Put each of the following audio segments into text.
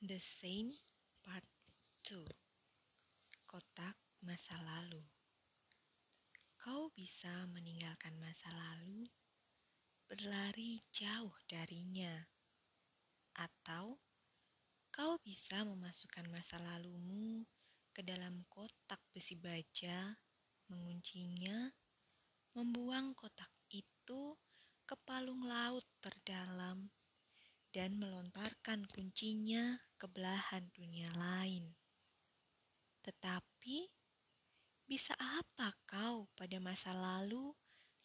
The Saint Part 2 Kotak Masa Lalu. Kau bisa meninggalkan masa lalu, berlari jauh darinya, atau kau bisa memasukkan masa lalumu ke dalam kotak besi baja, menguncinya, membuang kotak itu ke palung laut terdalam dan melontarkan kuncinya ke belahan dunia lain. Tetapi, bisa apa kau pada masa lalu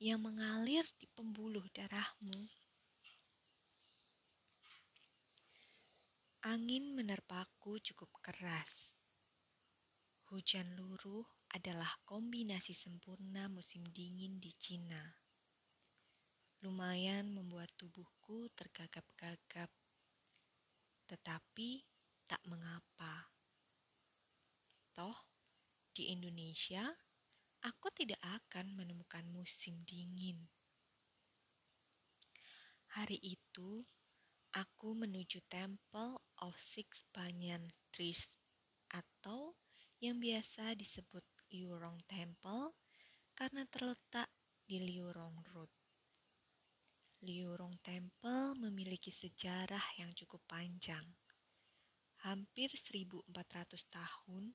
yang mengalir di pembuluh darahmu? Angin menerpaku cukup keras. Hujan luruh adalah kombinasi sempurna musim dingin di Cina lumayan membuat tubuhku tergagap-gagap. Tetapi tak mengapa. Toh, di Indonesia, aku tidak akan menemukan musim dingin. Hari itu, aku menuju Temple of Six Banyan Trees atau yang biasa disebut Liurong Temple karena terletak di Liurong Road. Liurong Temple memiliki sejarah yang cukup panjang, hampir 1400 tahun,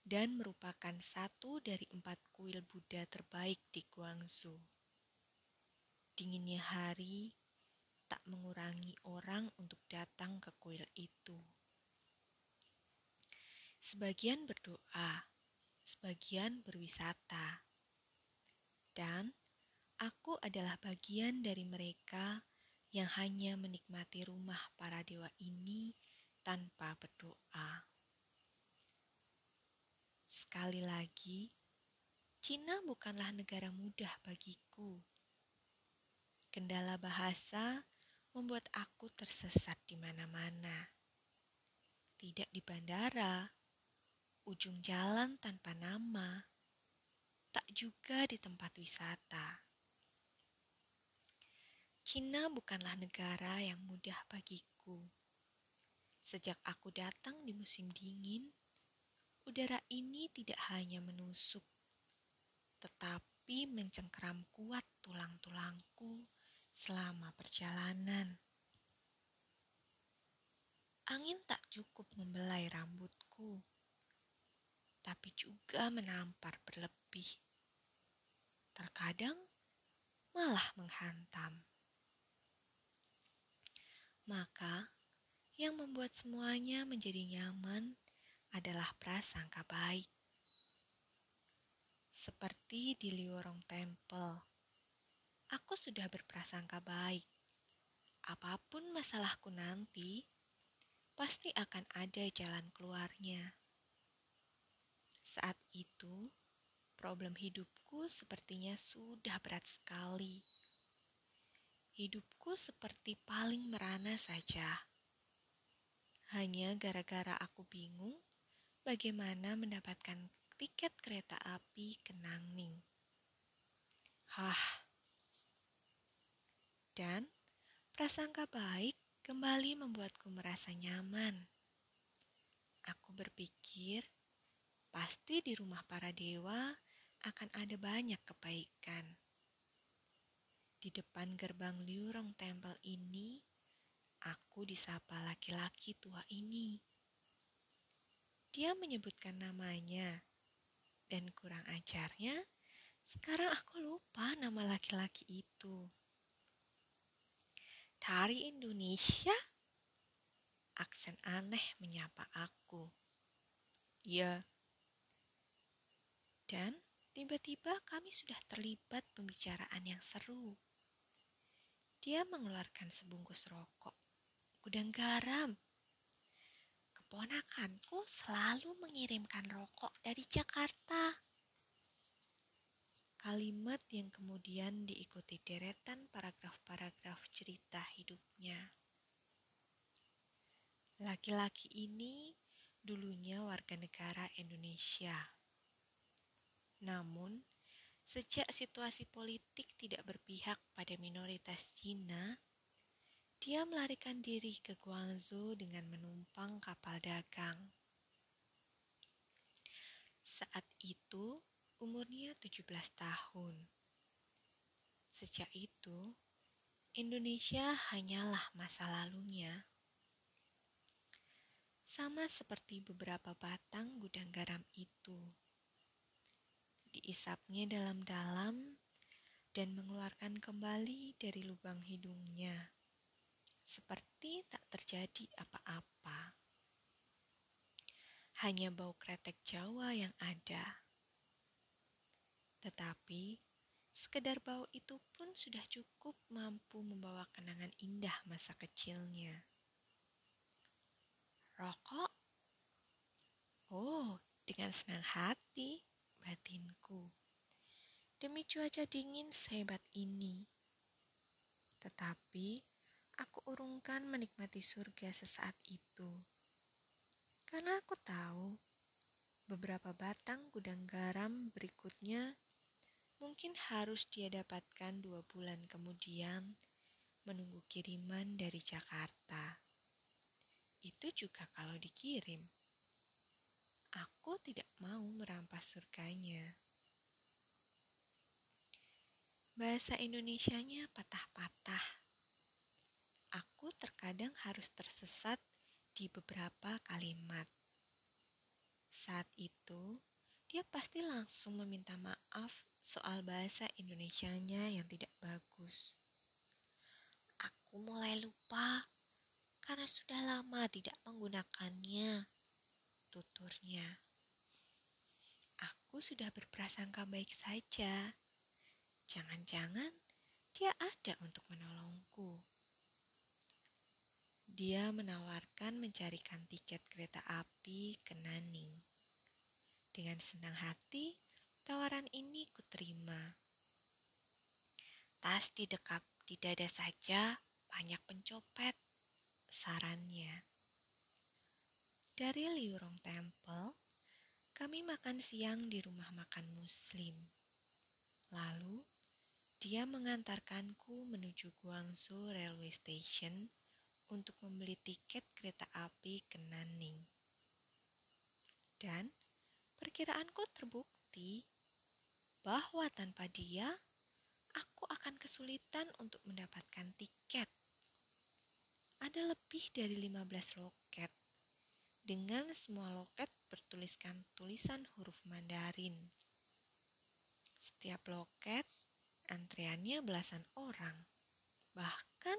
dan merupakan satu dari empat kuil Buddha terbaik di Guangzhou. Dinginnya hari tak mengurangi orang untuk datang ke kuil itu. Sebagian berdoa, sebagian berwisata, dan Aku adalah bagian dari mereka yang hanya menikmati rumah para dewa ini tanpa berdoa. Sekali lagi, Cina bukanlah negara mudah bagiku. Kendala bahasa membuat aku tersesat di mana-mana. Tidak di bandara, ujung jalan tanpa nama, tak juga di tempat wisata. Cina bukanlah negara yang mudah bagiku. Sejak aku datang di musim dingin, udara ini tidak hanya menusuk, tetapi mencengkeram kuat tulang-tulangku selama perjalanan. Angin tak cukup membelai rambutku, tapi juga menampar berlebih. Terkadang malah menghantam. Maka, yang membuat semuanya menjadi nyaman adalah prasangka baik. Seperti di Liorong Temple, aku sudah berprasangka baik. Apa pun masalahku nanti, pasti akan ada jalan keluarnya. Saat itu, problem hidupku sepertinya sudah berat sekali hidupku seperti paling merana saja. Hanya gara-gara aku bingung bagaimana mendapatkan tiket kereta api ke Nangning. Hah. Dan prasangka baik kembali membuatku merasa nyaman. Aku berpikir, pasti di rumah para dewa akan ada banyak kebaikan. Di depan gerbang Liurong Temple ini, aku disapa laki-laki tua ini. Dia menyebutkan namanya, dan kurang ajarnya, sekarang aku lupa nama laki-laki itu. Dari Indonesia, aksen aneh menyapa aku. Iya. Dan tiba-tiba kami sudah terlibat pembicaraan yang seru. Dia mengeluarkan sebungkus rokok, gudang garam. Keponakanku selalu mengirimkan rokok dari Jakarta. Kalimat yang kemudian diikuti deretan paragraf-paragraf cerita hidupnya. Laki-laki ini dulunya warga negara Indonesia. Namun, Sejak situasi politik tidak berpihak pada minoritas Cina, dia melarikan diri ke Guangzhou dengan menumpang kapal dagang. Saat itu, umurnya 17 tahun. Sejak itu, Indonesia hanyalah masa lalunya. Sama seperti beberapa batang gudang garam itu. Diisapnya dalam-dalam dan mengeluarkan kembali dari lubang hidungnya seperti tak terjadi apa-apa. Hanya bau kretek Jawa yang ada. Tetapi, sekedar bau itu pun sudah cukup mampu membawa kenangan indah masa kecilnya. Rokok? Oh, dengan senang hati, batinku. Demi cuaca dingin sehebat ini. Tetapi, aku urungkan menikmati surga sesaat itu. Karena aku tahu beberapa batang gudang garam berikutnya mungkin harus dia dapatkan dua bulan kemudian menunggu kiriman dari Jakarta. Itu juga kalau dikirim. Aku tidak mau merampas surganya. Bahasa Indonesianya patah-patah aku terkadang harus tersesat di beberapa kalimat. Saat itu, dia pasti langsung meminta maaf soal bahasa Indonesianya yang tidak bagus. Aku mulai lupa karena sudah lama tidak menggunakannya, tuturnya. Aku sudah berprasangka baik saja. Jangan-jangan dia ada untuk menolongku. Dia menawarkan mencarikan tiket kereta api ke Naning. Dengan senang hati, tawaran ini kuterima. Tas didekap di dada saja, banyak pencopet, sarannya. Dari Liurong Temple, kami makan siang di rumah makan muslim. Lalu, dia mengantarkanku menuju Guangzhou Railway Station untuk membeli tiket kereta api ke Nanning. Dan perkiraanku terbukti bahwa tanpa dia, aku akan kesulitan untuk mendapatkan tiket. Ada lebih dari 15 loket, dengan semua loket bertuliskan tulisan huruf Mandarin. Setiap loket, antriannya belasan orang. Bahkan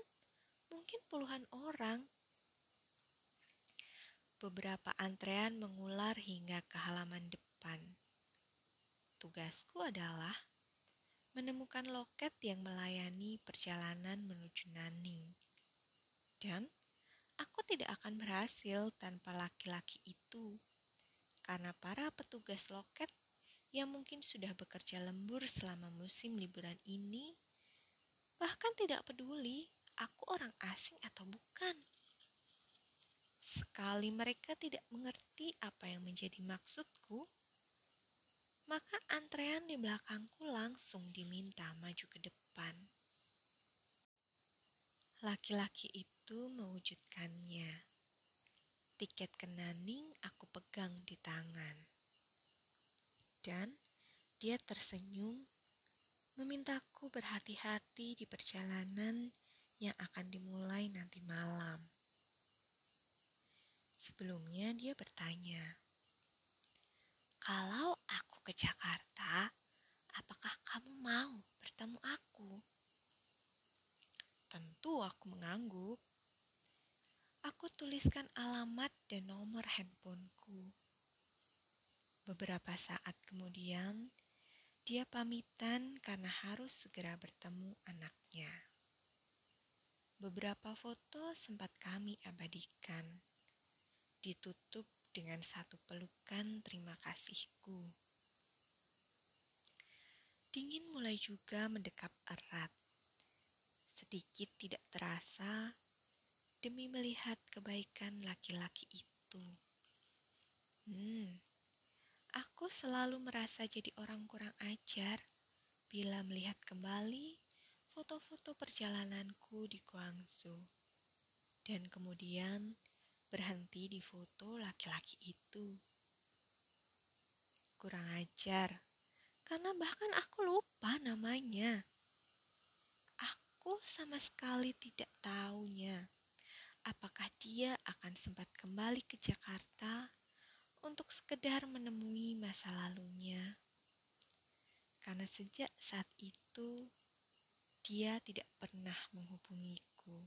mungkin puluhan orang. Beberapa antrean mengular hingga ke halaman depan. Tugasku adalah menemukan loket yang melayani perjalanan menuju Naning. Dan aku tidak akan berhasil tanpa laki-laki itu, karena para petugas loket yang mungkin sudah bekerja lembur selama musim liburan ini bahkan tidak peduli aku orang asing atau bukan. Sekali mereka tidak mengerti apa yang menjadi maksudku, maka antrean di belakangku langsung diminta maju ke depan. Laki-laki itu mewujudkannya. Tiket ke Naning aku pegang di tangan. Dan dia tersenyum memintaku berhati-hati di perjalanan yang akan dimulai nanti malam. Sebelumnya dia bertanya, "Kalau aku ke Jakarta, apakah kamu mau bertemu aku?" Tentu aku mengangguk. Aku tuliskan alamat dan nomor handphoneku. Beberapa saat kemudian, dia pamitan karena harus segera bertemu anaknya. Beberapa foto sempat kami abadikan, ditutup dengan satu pelukan terima kasihku. Dingin mulai juga mendekap erat. Sedikit tidak terasa demi melihat kebaikan laki-laki itu. Hmm, aku selalu merasa jadi orang kurang ajar bila melihat kembali foto-foto perjalananku di Guangzhou. dan kemudian berhenti di foto laki-laki itu. Kurang ajar, karena bahkan aku lupa namanya. Sama sekali tidak tahunya apakah dia akan sempat kembali ke Jakarta untuk sekedar menemui masa lalunya. Karena sejak saat itu, dia tidak pernah menghubungiku.